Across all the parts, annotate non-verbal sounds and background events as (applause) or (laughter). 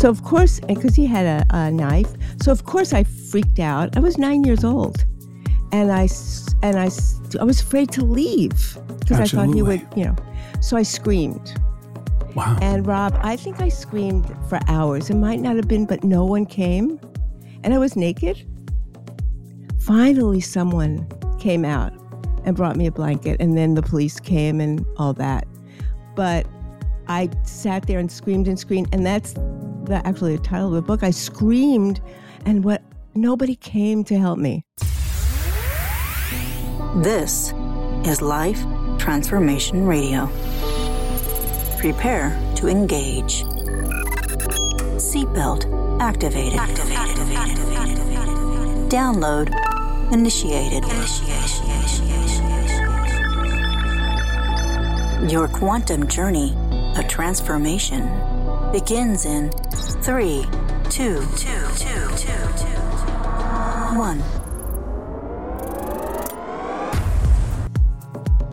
So of course, because he had a, a knife, so of course I freaked out. I was nine years old, and I, and I I was afraid to leave because I thought he would, you know. So I screamed. Wow. And Rob, I think I screamed for hours. It might not have been, but no one came. And I was naked. Finally, someone came out and brought me a blanket, and then the police came and all that. But I sat there and screamed and screamed, and that's the, actually the title of the book. I screamed, and what nobody came to help me. This is Life Transformation Radio. Prepare to engage. Seatbelt activated. Download initiated. Your quantum journey of transformation begins in three, two, two, two, two, two, one.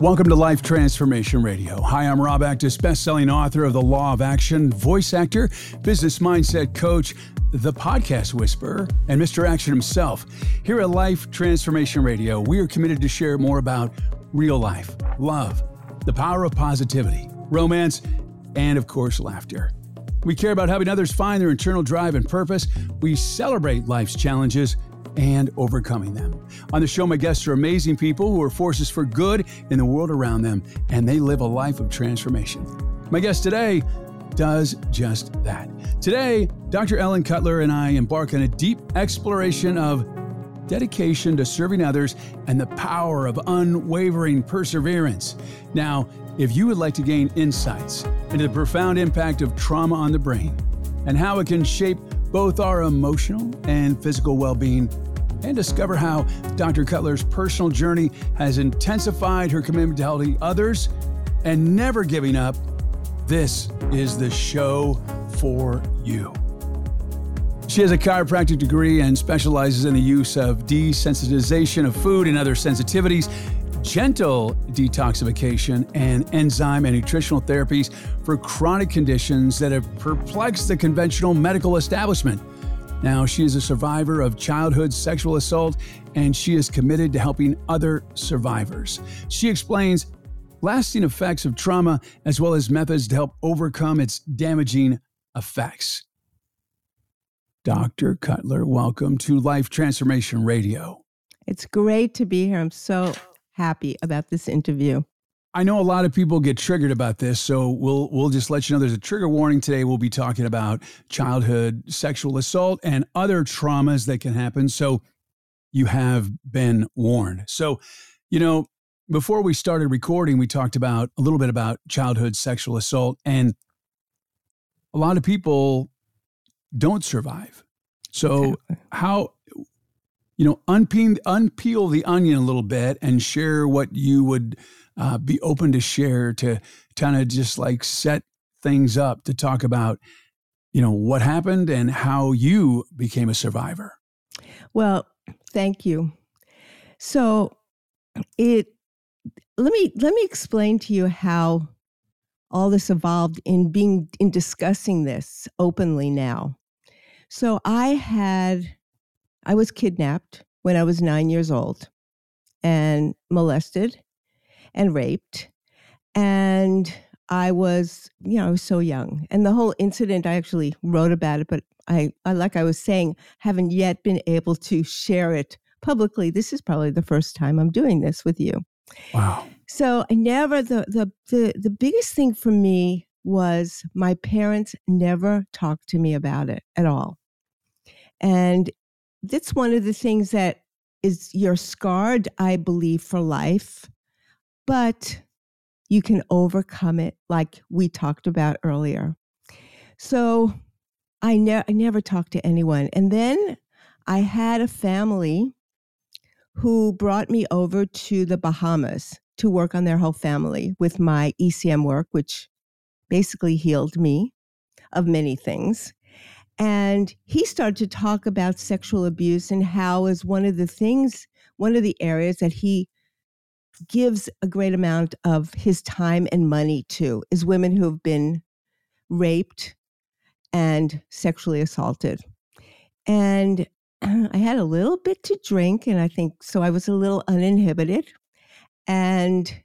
Welcome to Life Transformation Radio. Hi, I'm Rob Actis, best-selling author of The Law of Action, voice actor, business mindset coach, the podcast whisperer, and Mr. Action himself. Here at Life Transformation Radio, we are committed to share more about real life, love, the power of positivity, romance, and of course, laughter. We care about helping others find their internal drive and purpose. We celebrate life's challenges and overcoming them. On the show, my guests are amazing people who are forces for good in the world around them, and they live a life of transformation. My guest today does just that. Today, Dr. Ellen Cutler and I embark on a deep exploration of dedication to serving others and the power of unwavering perseverance. Now, if you would like to gain insights into the profound impact of trauma on the brain and how it can shape both our emotional and physical well being, and discover how Dr. Cutler's personal journey has intensified her commitment to helping others and never giving up, this is the show for you. She has a chiropractic degree and specializes in the use of desensitization of food and other sensitivities, gentle detoxification, and enzyme and nutritional therapies for chronic conditions that have perplexed the conventional medical establishment. Now, she is a survivor of childhood sexual assault and she is committed to helping other survivors. She explains lasting effects of trauma as well as methods to help overcome its damaging effects. Dr. Cutler, welcome to Life Transformation Radio. It's great to be here. I'm so happy about this interview. I know a lot of people get triggered about this, so we'll we'll just let you know there's a trigger warning today. We'll be talking about childhood sexual assault and other traumas that can happen. So you have been warned. So, you know, before we started recording, we talked about a little bit about childhood sexual assault and a lot of people don't survive. So how you know unpeel unpeel the onion a little bit and share what you would uh, be open to share to kind of just like set things up to talk about you know what happened and how you became a survivor Well, thank you. So it let me let me explain to you how all this evolved in being in discussing this openly now. So I had I was kidnapped when I was 9 years old and molested and raped and I was, you know, I was so young. And the whole incident I actually wrote about it, but I, I like I was saying, haven't yet been able to share it publicly. This is probably the first time I'm doing this with you. wow So I never the the the the biggest thing for me was my parents never talked to me about it at all. And that's one of the things that is you're scarred, I believe, for life, but you can overcome it like we talked about earlier. So I, ne- I never talked to anyone. And then I had a family who brought me over to the Bahamas to work on their whole family with my ECM work, which basically healed me of many things. And he started to talk about sexual abuse and how is one of the things, one of the areas that he gives a great amount of his time and money to is women who have been raped and sexually assaulted. And (clears throat) I had a little bit to drink, and I think so. I was a little uninhibited, and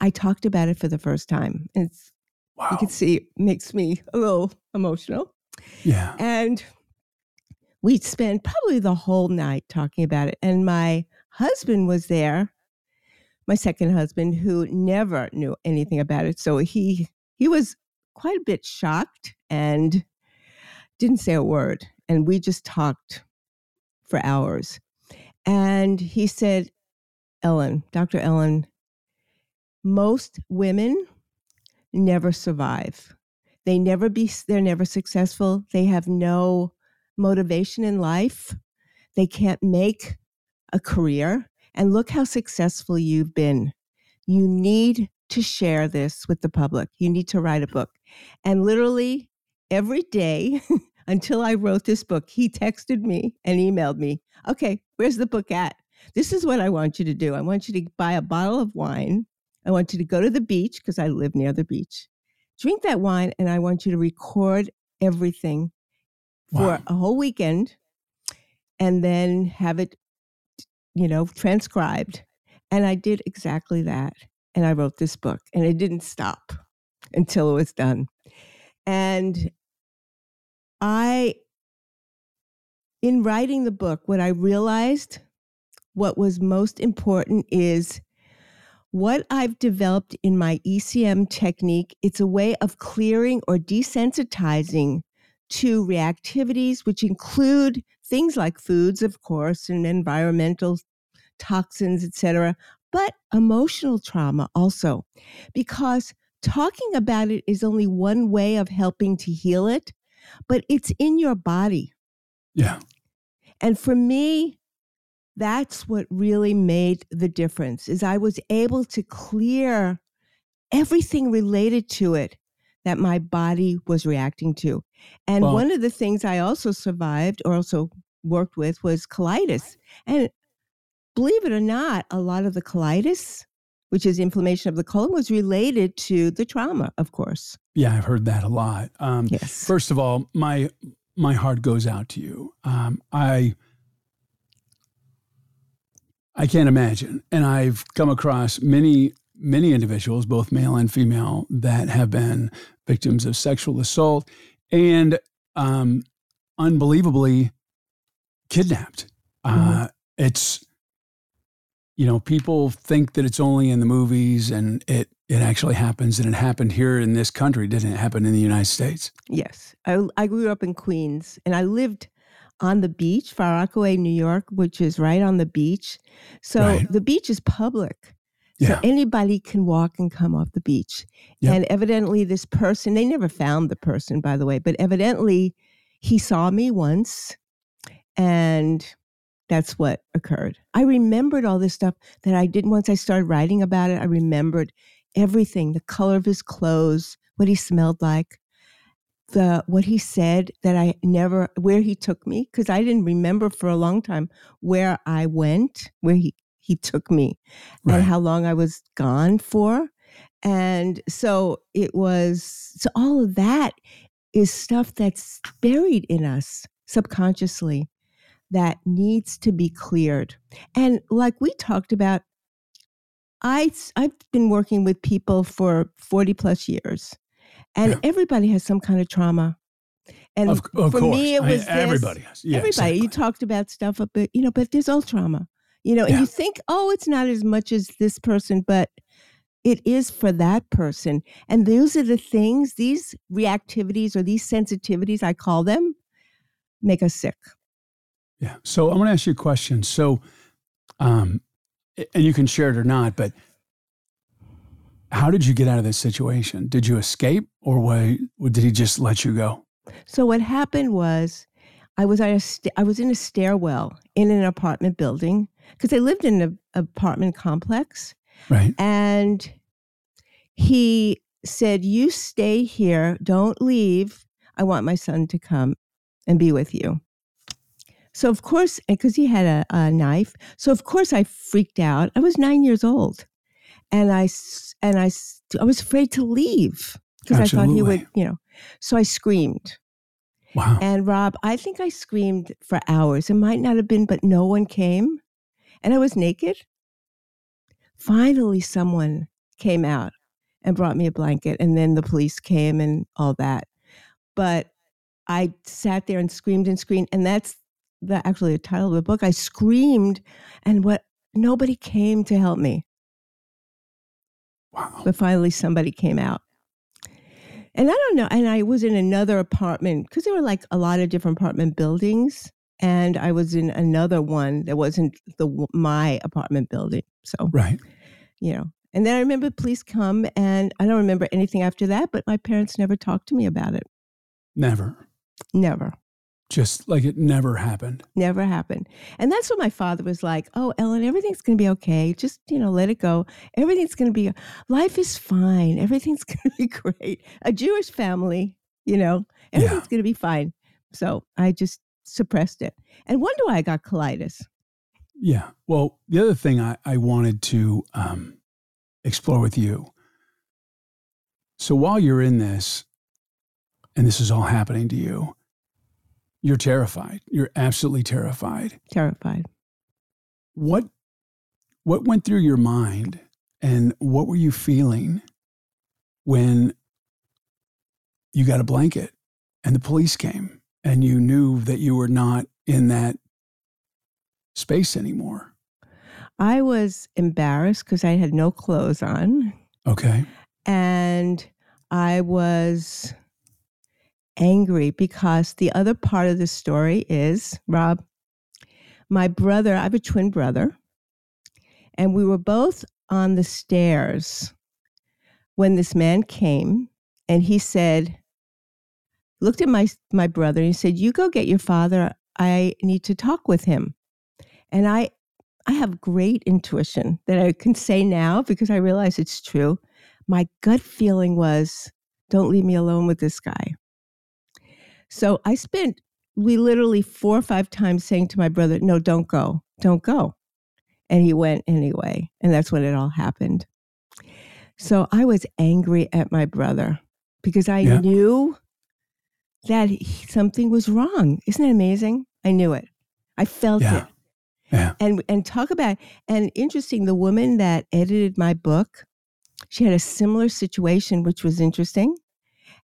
I talked about it for the first time. It's, Wow. you can see it makes me a little emotional. Yeah. And we spent probably the whole night talking about it. And my husband was there, my second husband, who never knew anything about it. So he he was quite a bit shocked and didn't say a word. And we just talked for hours. And he said, Ellen, Dr. Ellen, most women never survive. They never be they're never successful. They have no motivation in life. They can't make a career. And look how successful you've been. You need to share this with the public. You need to write a book. And literally every day (laughs) until I wrote this book, he texted me and emailed me, okay, where's the book at? This is what I want you to do. I want you to buy a bottle of wine. I want you to go to the beach because I live near the beach. Drink that wine, and I want you to record everything for Wow. a whole weekend and then have it, you know, transcribed. And I did exactly that. And I wrote this book, and it didn't stop until it was done. And I, in writing the book, what I realized what was most important is what I've developed in my ECM technique. It's a way of clearing or desensitizing to reactivities, which include things like foods, of course, and environmental toxins, etc., but emotional trauma also, because talking about it is only one way of helping to heal it, but it's in your body. Yeah. And for me, that's what really made the difference is I was able to clear everything related to it that my body was reacting to. And Well- one of the things I also survived or also worked with was colitis. And believe it or not, a lot of the colitis, which is inflammation of the colon, was related to the trauma, of course. Yeah, I've heard that a lot. Um, Yes. First of all, my my heart goes out to you. Um, I I can't imagine, and I've come across many many individuals, both male and female, that have been victims of sexual assault and um, unbelievably kidnapped. Uh, it's you know people think that it's only in the movies, and it it actually happens, and it happened here in this country. Didn't it happen in the United States? Yes. I, I grew up in Queens and I lived on the beach, Far Rockaway, New York, which is right on the beach. So Right. the beach is public. So Yeah. anybody can walk and come off the beach. Yep. And evidently, this person, they never found the person, by the way, but evidently he saw me once and that's what occurred. I remembered all this stuff that I did once I started writing about it. I remembered everything the color of his clothes, what he smelled like, the what he said that I never where he took me because I didn't remember for a long time where I went, where he he took me Right. and how long I was gone for. And so it was so all of that is stuff that's buried in us subconsciously that needs to be cleared. And like we talked about I I've been working with people for 40 plus years. And Yeah. everybody has some kind of trauma. And Of, of for course, me it I was this, everybody has. Yeah, everybody. You talked about stuff, but you know, but there's all trauma. You know, and Yeah. you think, oh, it's not as much as this person, but it is for that person. And those are the things, these reactivities or these sensitivities, I call them, make us sick. Yeah. So I'm going to ask you a question. So, um, and you can share it or not, but how did you get out of this situation? Did you escape, or or did he just let you go? So what happened was, I was at a st- I was in a stairwell in an apartment building because I lived in an apartment complex, Right. and he said, "You stay here, don't leave. I want my son to come and be with you." So of course, because he had a, a knife, so of course I freaked out. I was nine years old, and I and I I was afraid to leave because I thought he would, you know. So I screamed. Wow. And Rob, I think I screamed for hours. It might not have been, but no one came. And I was naked. Finally, someone came out and brought me a blanket. And then the police came and all that. But I sat there and screamed and screamed. And that's the actually the title of the book. I screamed and what nobody came to help me. Wow. But finally somebody came out. And I don't know. And I was in another apartment because there were like a lot of different apartment buildings. And I was in another one that wasn't the my apartment building. So, Right. you know. And then I remember police come, and I don't remember anything after that. But my parents never talked to me about it. Never. Never, Just like it never happened. never happened. And that's what my father was like, "Oh, Ellen, everything's going to be okay. Just you know, let it go. Everything's going to be. Life is fine. Everything's (laughs) going to be great. A Jewish family, you know, everything's going to be fine." So I just suppressed it. And wonder why I got colitis. Yeah. Well, the other thing I, I wanted to um, explore with you. So while you're in this, and this is all happening to you, you're terrified. You're absolutely terrified. Terrified. What what went through your mind and what were you feeling when you got a blanket and the police came and you knew that you were not in that space anymore? I was embarrassed because I had no clothes on. Okay. and I was angry because the other part of the story is Rob, my brother, I have a twin brother, and we were both on the stairs when this man came and he said, looked at my my brother and he said, You go get your father. I need to talk with him. And I I have great intuition that I can say now because I realize it's true my gut feeling was don't leave me alone with this guy. So I spent, we literally four or five times saying to my brother, no, don't go, don't go. And he went anyway. And that's when it all happened. So I was angry at my brother because I Yeah. knew that he, something was wrong. Isn't it amazing? I knew it. I felt Yeah. it Yeah. and and talk about and interesting the woman that edited my book she had a similar situation which was interesting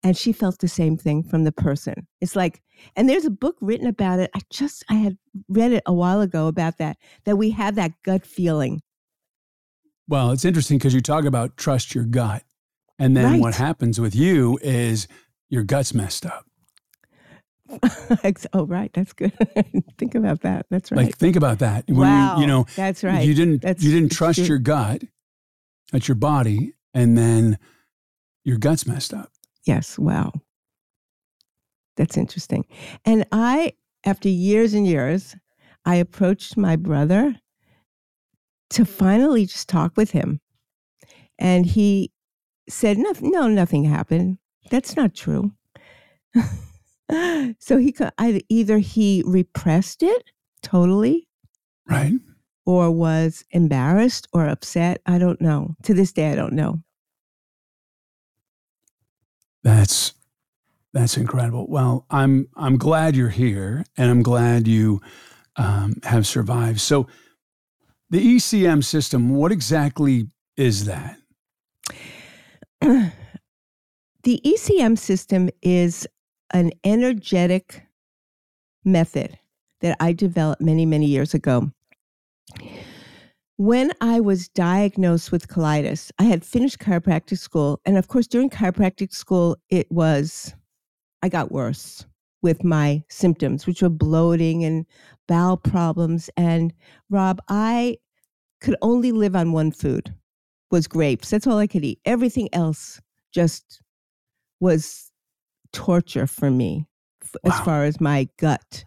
and she felt the same thing from the person it's like and there's a book written about it i just i had read it a while ago about that that we have that gut feeling Well, it's interesting because you talk about trust your gut. And then what happens with you is your gut's messed up. (laughs) oh right that's good (laughs) think about that that's right Like think about that. When wow you, you know, that's right you didn't That's- you didn't (laughs) trust your gut, at your body, and then your gut's messed up. Yes. Wow. That's interesting. And I, after years and years, I approached my brother to finally just talk with him. And he said, no, no nothing happened. That's not true. (laughs) so he either he repressed it totally Right? or was embarrassed or upset. I don't know. To this day, I don't know. That's that's incredible. Well, I'm I'm glad you're here, and I'm glad you um, have survived. So, the ECM system, what exactly is that? (clears throat) the ECM system is an energetic method that I developed many, many years ago. When I was diagnosed with colitis, I had finished chiropractic school. And of course, during chiropractic school, it was, I got worse with my symptoms, which were bloating and bowel problems. And Rob, I could only live on one food was grapes. That's all I could eat. Everything else just was torture for me f- as far as my gut.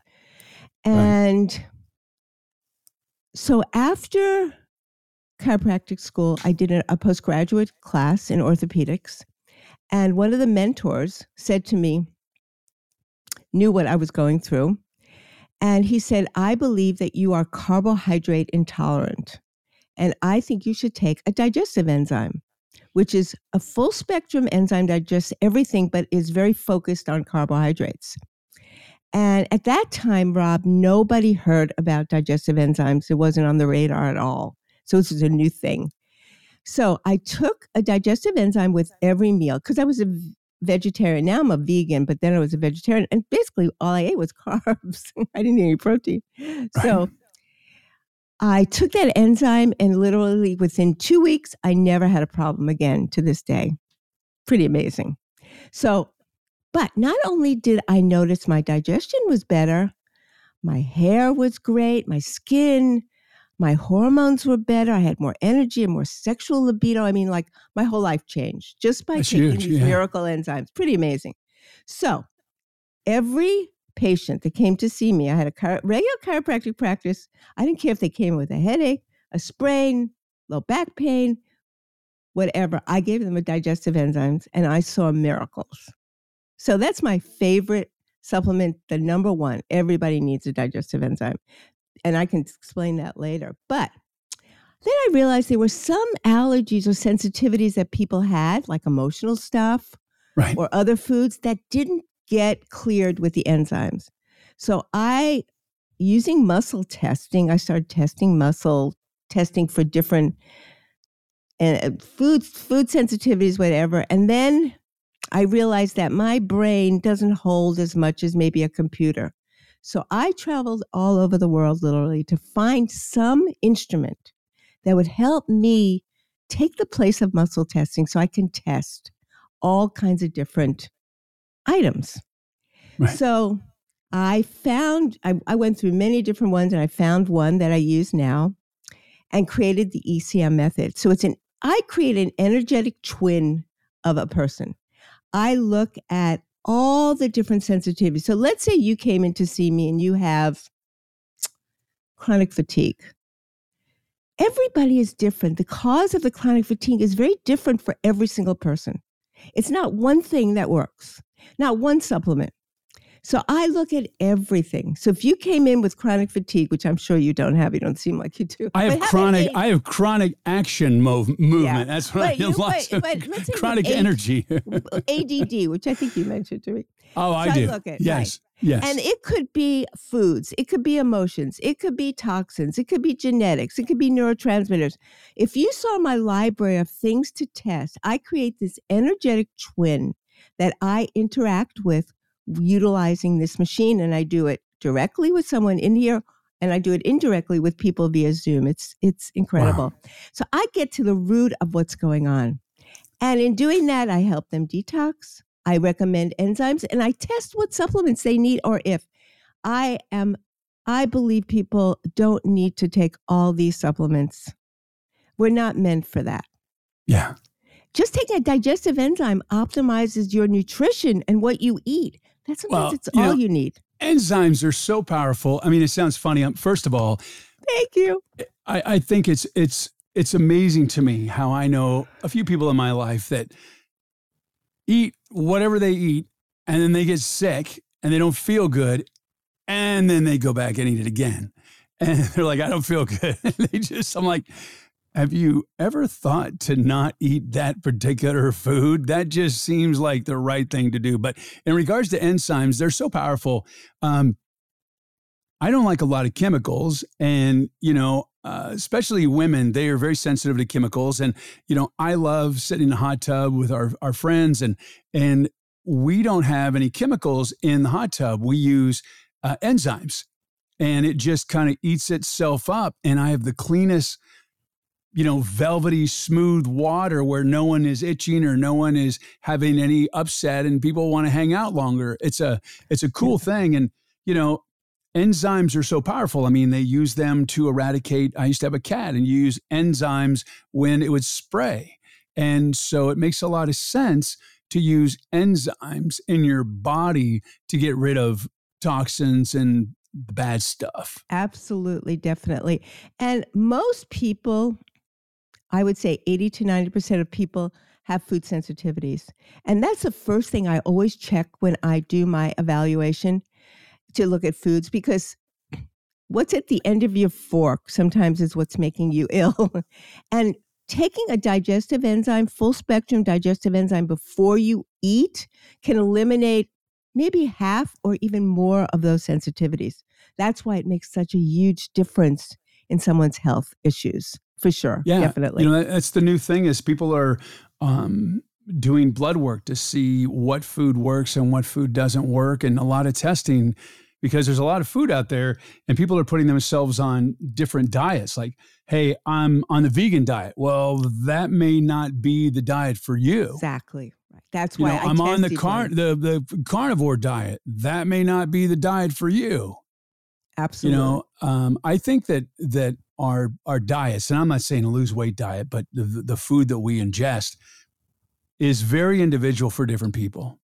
And so after chiropractic school, I did a, a postgraduate class in orthopedics. And one of the mentors said to me, knew what I was going through. And he said, I believe that you are carbohydrate intolerant. And I think you should take a digestive enzyme, which is a full spectrum enzyme that digests everything, but is very focused on carbohydrates. And at that time, Rob, nobody heard about digestive enzymes. It wasn't on the radar at all. So this is a new thing. So I took a digestive enzyme with every meal because I was a vegetarian. Now I'm a vegan, but then I was a vegetarian. And basically all I ate was (laughs) carbs. I didn't eat any protein. Right. So I took that enzyme and literally within two weeks, I never had a problem again to this day. Pretty amazing. So, but not only did I notice my digestion was better, my hair was great, my skin, my hormones were better. I had more energy and more sexual libido. I mean, like my whole life changed just by That's taking huge, these yeah. miracle enzymes. Pretty amazing. So, every patient that came to see me, I had a chiro- regular chiropractic practice. I didn't care if they came with a headache, a sprain, low back pain, whatever. I gave them a digestive enzymes and I saw miracles. So that's my favorite supplement, the number one. Everybody needs a digestive enzyme. And I can explain that later. But then I realized there were some allergies or sensitivities that people had, like emotional stuff right. or other foods that didn't get cleared with the enzymes. So I, using muscle testing, I started testing muscle testing for different and uh, food food sensitivities, whatever. And then I realized that my brain doesn't hold as much as maybe a computer. So I traveled all over the world literally to find some instrument that would help me take the place of muscle testing so I can test all kinds of different items. Right. So I found, I, I went through many different ones and I found one that I use now and created the ECM method. So it's an, I create an energetic twin of a person. I look at all the different sensitivities. So let's say you came in to see me and you have chronic fatigue. Everybody is different. The cause of the chronic fatigue is very different for every single person. It's not one thing that works, not one supplement. So I look at everything. So if you came in with chronic fatigue, which I'm sure you don't have, you don't seem like you do. I have chronic. I have chronic action move, movement. Yeah. That's what but I. You, lots but, but (laughs) chronic energy. (laughs) ADD, which I think you mentioned to me. Oh, so I do. I look at, yes. Right. Yes. And it could be foods, it could be emotions, it could be toxins, it could be genetics, it could be neurotransmitters. If you saw my library of things to test, I create this energetic twin that I interact with utilizing this machine. And I do it directly with someone in here and I do it indirectly with people via Zoom. It's it's incredible. Wow. So I get to the root of what's going on. And in doing that, I help them detox. I recommend enzymes and I test what supplements they need or if I am I believe people don't need to take all these supplements. We're not meant for that. Yeah. Just taking a digestive enzyme optimizes your nutrition and what you eat. That's sometimes well, it's you all know, you need. Enzymes are so powerful. I mean, it sounds funny. Um, first of all, thank you. I, I think it's it's it's amazing to me how I know a few people in my life that eat whatever they eat and then they get sick and they don't feel good and then they go back and eat it again (laughs) and they're like i don't feel good (laughs) they just i'm like have you ever thought to not eat that particular food? That just seems like the right thing to do. But in regards to enzymes, they're so powerful. Um, I don't like a lot of chemicals, and you know, uh, especially women, they are very sensitive to chemicals. And you know, I love sitting in a hot tub with our our friends, and and we don't have any chemicals in the hot tub. We use uh, enzymes, and it just kind of eats itself up. And I have the cleanest you know, velvety, smooth water where no one is itching or no one is having any upset and people want to hang out longer. It's a it's a cool thing. And, you know, enzymes are so powerful. I mean, they use them to eradicate. I used to have a cat and you use enzymes when it would spray. And so it makes a lot of sense to use enzymes in your body to get rid of toxins and the bad stuff. Absolutely, definitely. And most people I would say 80 to 90% of people have food sensitivities. And that's the first thing I always check when I do my evaluation to look at foods because what's at the end of your fork sometimes is what's making you (laughs) ill. and taking a digestive enzyme, full spectrum digestive enzyme before you eat can eliminate maybe half or even more of those sensitivities. That's why it makes such a huge difference in someone's health issues, for sure. Yeah, definitely. You know, that's the new thing is people are um, doing blood work to see what food works and what food doesn't work, and a lot of testing because there's a lot of food out there, and people are putting themselves on different diets. Like, hey, I'm on the vegan diet. Well, that may not be the diet for you. Exactly. That's You why know, I I'm on the car the the carnivore diet. That may not be the diet for you. Absolutely. You know, um, I think that that our our diets, and I'm not saying a lose weight diet, but the the food that we ingest is very individual for different people.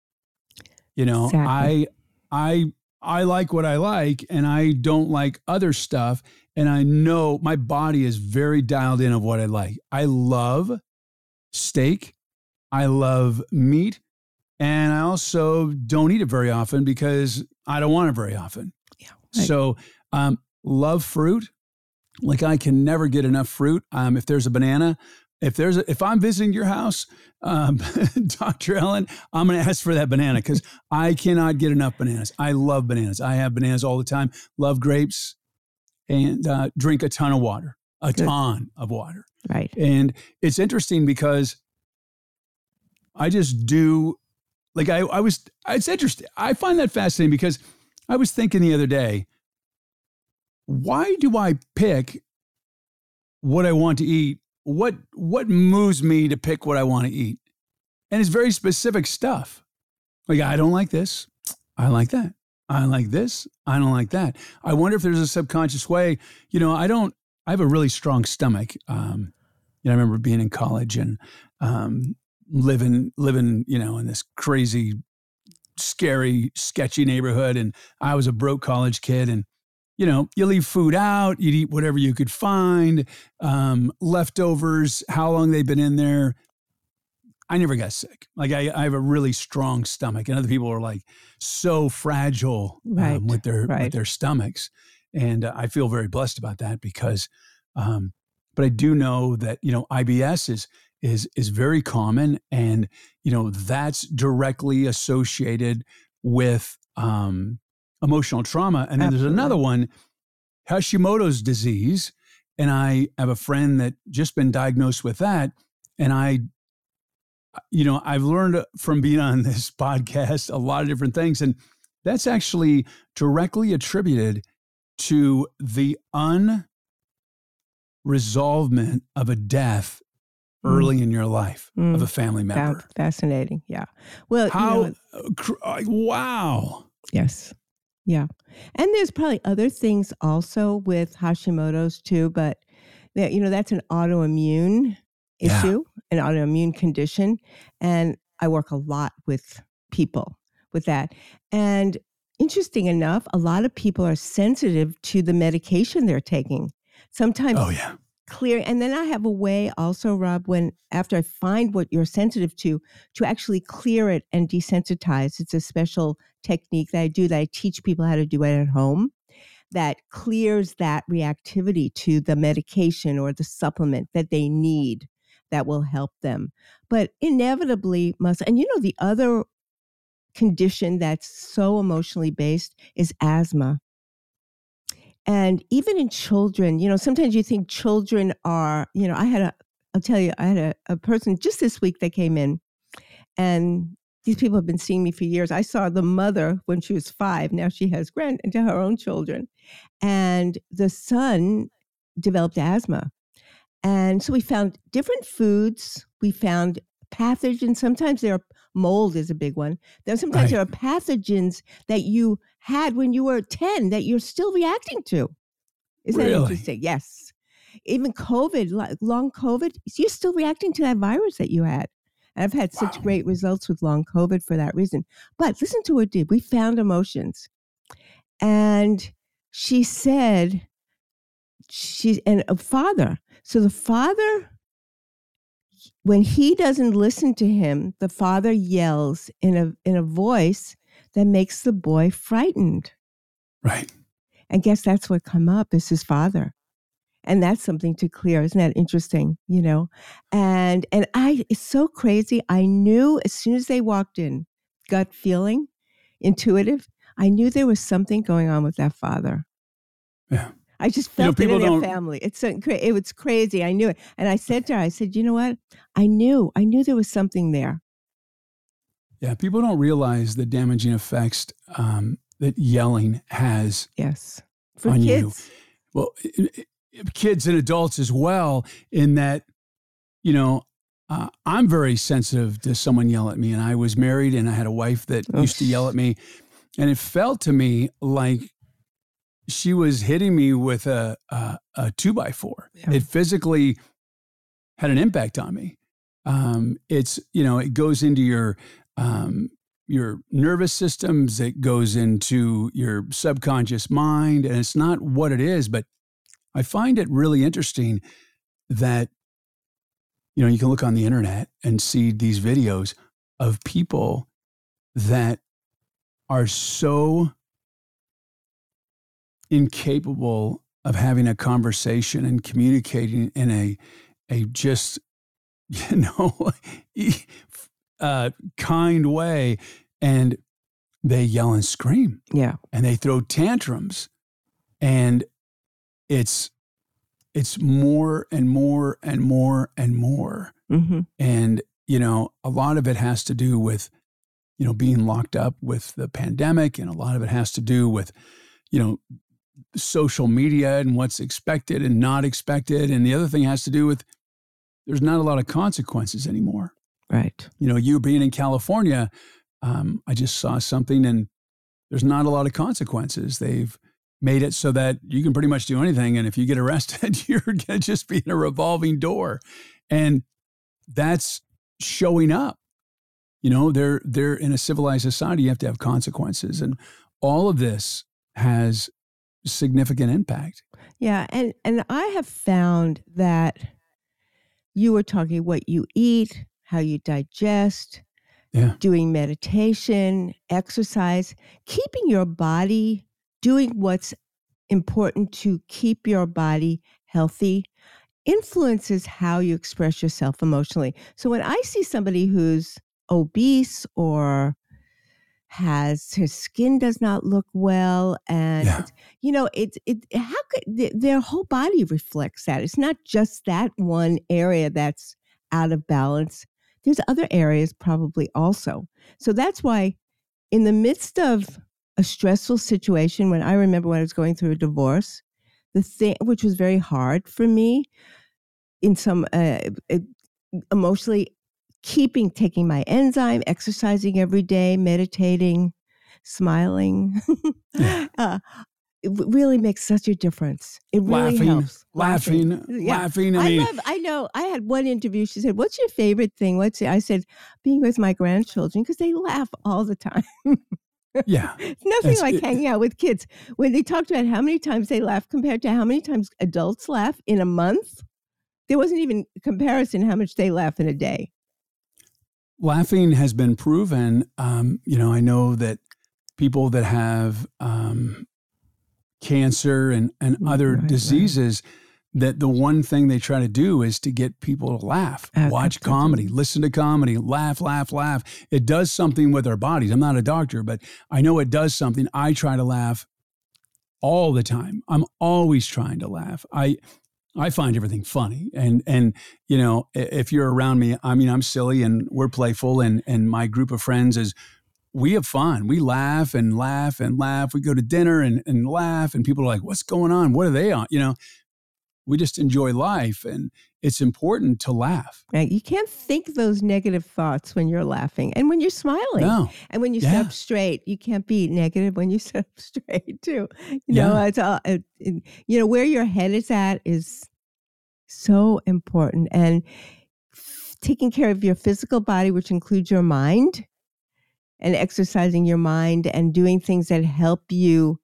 You know, Exactly. I I I like what I like, and I don't like other stuff. And I know my body is very dialed in of what I like. I love steak. I love meat. And I also don't eat it very often because I don't want it very often. Yeah, right. So, um, love fruit. Like I can never get enough fruit. Um, if there's a banana, if there's a, if I'm visiting your house, um, (laughs) Dr. Ellen, I'm going to ask for that banana because I cannot get enough bananas. I love bananas. I have bananas all the time. Love grapes, and uh, drink a ton of water. A Good. ton of water. right. And it's interesting because I just do like I, I was it's interesting. I find that fascinating because I was thinking the other day, why do I pick what I want to eat? What what moves me to pick what I want to eat? And it's very specific stuff. Like I don't like this. I like that. I like this. I don't like that. I wonder if there's a subconscious way. You know, I don't. I have a really strong stomach. Um, you know, I remember being in college and um, living living you know in this crazy, scary, sketchy neighborhood, and I was a broke college kid, and you know, you leave food out, you'd eat whatever you could find, um, leftovers, how long they've been in there. I never got sick. Like I, I have a really strong stomach, and other people are like so fragile um, with their with their stomachs, and uh, I feel very blessed about that because. Um, but I do know that you know IBS is is is very common, and you know that's directly associated with um, emotional trauma. And then there's another one, Hashimoto's disease, and I have a friend that just been diagnosed with that, and I. You know, I've learned from being on this (laughs) podcast a lot of different things, and that's actually directly attributed to the unresolvement of a death Mm. early in your life of Mm. a family Fa- member. fascinating. Yeah. Well, you How? know, cr- uh, wow. Yes. Yeah. And there's probably other things also with Hashimoto's too, but that, you know, that's an autoimmune Yeah. issue, an autoimmune condition. And I work a lot with people with that. And interesting enough, a lot of people are sensitive to the medication they're taking. Sometimes Oh yeah. Clear and then i have a way also rob when after i find what you're sensitive to to actually clear it and desensitize. It's a special technique that i do that i teach people how to do it at home that clears that reactivity to the medication or the supplement that they need that will help them. But inevitably must and you know the other condition that's so emotionally based is asthma and even in children, you know, sometimes you think children are, you know, I had a, I'll tell you, I had a, a person just this week that came in, and these people have been seeing me for years. I saw the mother when she was five. Now she has grand into her own children, and the son developed asthma, and so we found different foods. We found pathogens. Sometimes there are mold is a big one. Then sometimes there are pathogens that you had when you were 10 that you're still reacting to. Isn't that interesting? Yes. Even COVID, lo- long COVID, you're still reacting to that virus that you had. And I've had such Wow. great results with long COVID for that reason. But listen to what did. We found emotions. And she said, she's and a father. So the father, when he doesn't listen to him, the father yells in a in a voice that makes the boy frightened. Right. And guess that's what come up is his father. And that's something to clear. Isn't that interesting? You know? And and I it's so crazy. I knew as soon as they walked in, gut feeling, intuitive. I knew there was something going on with that father. Yeah. I just You know, felt it in their family. It's so, it was crazy. I knew it, and I said to her, "I said, you know what? I knew. I knew there was something there." Yeah. People don't realize the damaging effects um, that yelling has Yes, for On you. kids. well, i- i- kids and adults as well, in that, you know, uh, I'm very sensitive to someone yell at me. And I was married and I had a wife that Oh, used to yell at me. And it felt to me like she was hitting me with a, a, a two by four. Yeah. It physically had an impact on me. Um, it's, you know, it goes into your, um, your nervous systems, it goes into your subconscious mind, and it's not what it is. But I find it really interesting that, you know, you can look on the internet and see these videos of people that are so incapable of having a conversation and communicating in a a just (laughs) you know uh, kind way. And they yell and scream. Yeah, and they throw tantrums. And it's it's more and more and more and more. Hmm and you know a lot of it has to do with you know being locked up with the pandemic. And a lot of it has to do with you know social media and what's expected and not expected and the other thing has to do with there's not a lot of consequences anymore. Right. you know you being in california um, i just saw something and there's not a lot of consequences. They've made it so that you can pretty much do anything and if you get (laughs) arrested you're going to just be in a revolving door. And that's showing up. You know they're they're in a civilized society you have to have consequences. And all of this has significant impact Yeah, and and I have found that you were talking what you eat, how you digest, Yeah. doing meditation, exercise, keeping your body doing what's important to keep your body healthy influences how you express yourself emotionally. So when I see somebody who's obese or has his skin does not look well and Yeah. you know it it how could th- their whole body reflects that. It's not just that one area that's out of balance. There's other areas probably also. So that's why in the midst of a stressful situation when i remember when i was going through a divorce the thing which was very hard for me in some uh, emotionally keeping taking my enzyme exercising every day meditating smiling Yeah. (laughs) uh, it really makes such a difference it really laughing helps laughing Yeah. laughing i I mean love. I know. I had one interview. She said, "What's your favorite thing?" What's it? I said, "Being with my grandchildren because they laugh all the time." yeah (laughs) nothing like it- hanging out with kids. When they talked about how many times they laugh compared to how many times adults laugh in a month, there wasn't even a comparison how much they laugh in a day. Laughing has been proven. Um, you know, I know that people that have um, cancer and, and Mm, other right, right. diseases, that the one thing they try to do is to get people to laugh, watch comedy, listen to comedy, laugh, laugh, laugh. It does something with our bodies. I'm not a doctor, but I know it does something. I try to laugh all the time. I'm always trying to laugh. I I find everything funny. And and you know, if you're around me, I mean, I'm silly and we're playful and and my group of friends is we have fun. We laugh and laugh and laugh. We go to dinner and, and laugh and people are like, what's going on? What are they on? You know, we just enjoy life and it's important to laugh. Right? You can't think those negative thoughts when you're laughing and when you're smiling. No. And when you Yeah. sit up straight, you can't be negative when you (laughs) sit up straight too. You know, Yeah. it's all, it, it- you know where your head is at is so important, and taking care of your physical body, which includes your mind, and exercising your mind and doing things that help you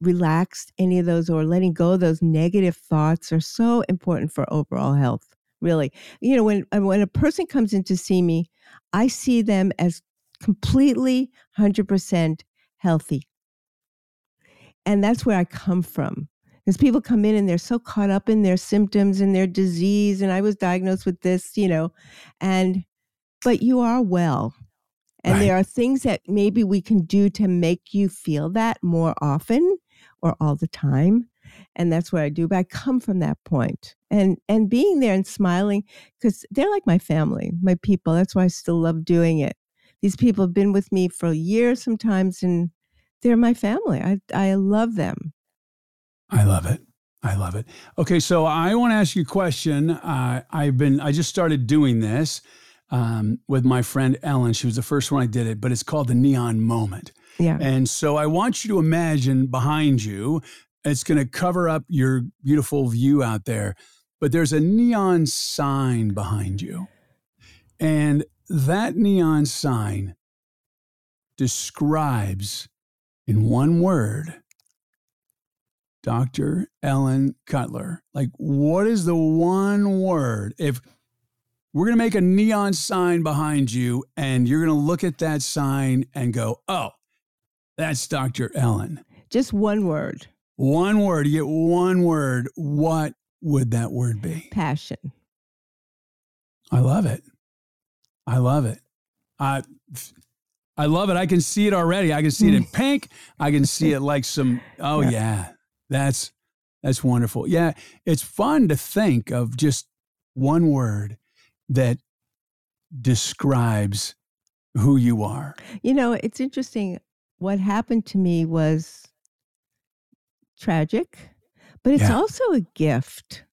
relax any of those or letting go of those negative thoughts are so important for overall health. Really, you know, when when a person comes in to see me, I see them as completely 100% healthy. And that's where I come from. Because people come in and they're so caught up in their symptoms and their disease. And I was diagnosed with this, you know, and, but you are well. And Right. there are things that maybe we can do to make you feel that more often or all the time. And that's what I do. But I come from that. And and being there and smiling, because they're like my family, my people. That's why I still love doing it. These people have been with me for years sometimes, and they're my family. I I love them. I love it. I love it. Okay, so I want to ask you a question. Uh, I've been, I just started doing this um, with my friend Ellen. She was the first one I did it, but it's called the neon moment. Yeah. And so I want you to imagine behind you, it's going to cover up your beautiful view out there, but there's a neon sign behind you. And that neon sign describes in one word Dr. Ellen Cutler. Like, what is the one word? If we're going to make a neon sign behind you and you're going to look at that sign and go, oh, that's Dr. Ellen. Just one word One word, you get one word. What would that word be? passion. I love it. I love it. I I love it. I can see it already. I can see it in (laughs) pink. I can see it like some oh Yeah. yeah. That's that's wonderful. Yeah, it's fun to think of just one word that describes who you are. You know, it's interesting. What happened to me was tragic, but it's Yeah. also a gift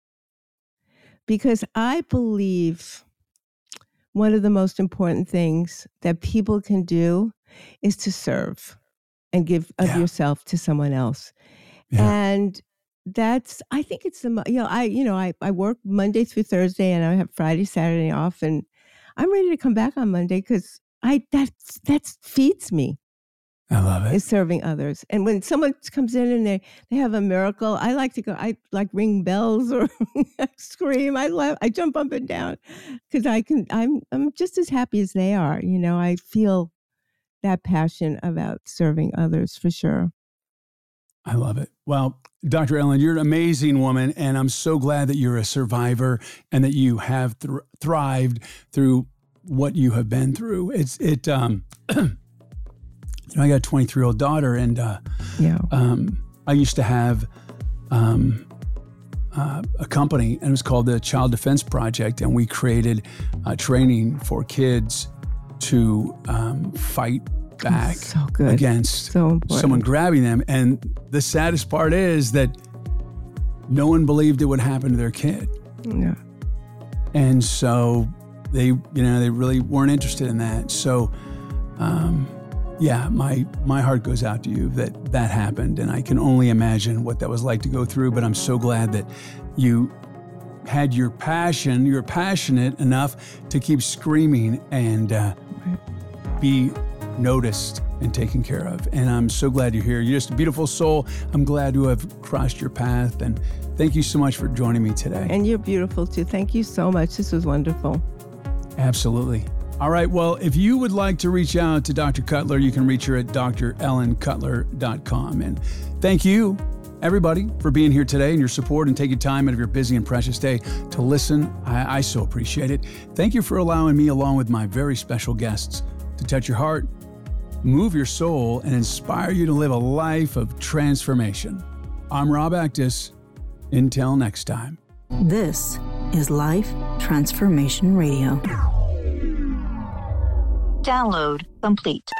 because I believe one of the most important things that people can do is to serve and give of Yeah. yourself to someone else. Yeah. And that's I think it's the you know I you know I I work Monday through Thursday and I have Friday Saturday off and I'm ready to come back on Monday cuz I that that feeds me I love it. is serving others. And when someone comes in and they they have a miracle, I like to go. I like ring bells or (laughs) scream. I love. I jump up and down because I can. I'm I'm just as happy as they are. You know, I feel that passion about serving others for sure. I love it. Well, Dr. Ellen, you're an amazing woman, and I'm so glad that you're a survivor and that you have thr- thrived through what you have been through. It's it. Um, (clears throat) you know, I got a 23 year old daughter, and uh, Yeah. um, I used to have um, uh, a company, and it was called the Child Defense Project, and we created uh, training for kids to um, fight back so against so someone grabbing them. And the saddest part is that no one believed it would happen to their kid. Yeah. And so they, you know, they really weren't interested in that. So, um, yeah, my my heart goes out to you that that happened, and I can only imagine what that was like to go through. But I'm so glad that you had your passion. You're passionate enough to keep screaming and uh, be noticed and taken care of. And I'm so glad you're here. You're just a beautiful soul. I'm glad to have crossed your path. And thank you so much for joining me today. And you're beautiful too. Thank you so much. This was wonderful. Absolutely. All right. Well, if you would like to reach out to Dr. Cutler, you can reach her at drellencutler.com. And thank you, everybody, for being here today and your support and taking time out of your busy and precious day to listen. I, I so appreciate it. Thank you for allowing me, along with my very special guests, to touch your heart, move your soul, and inspire you to live a life of transformation. I'm Rob Actis. Until next time. This is Life Transformation Radio. Download complete.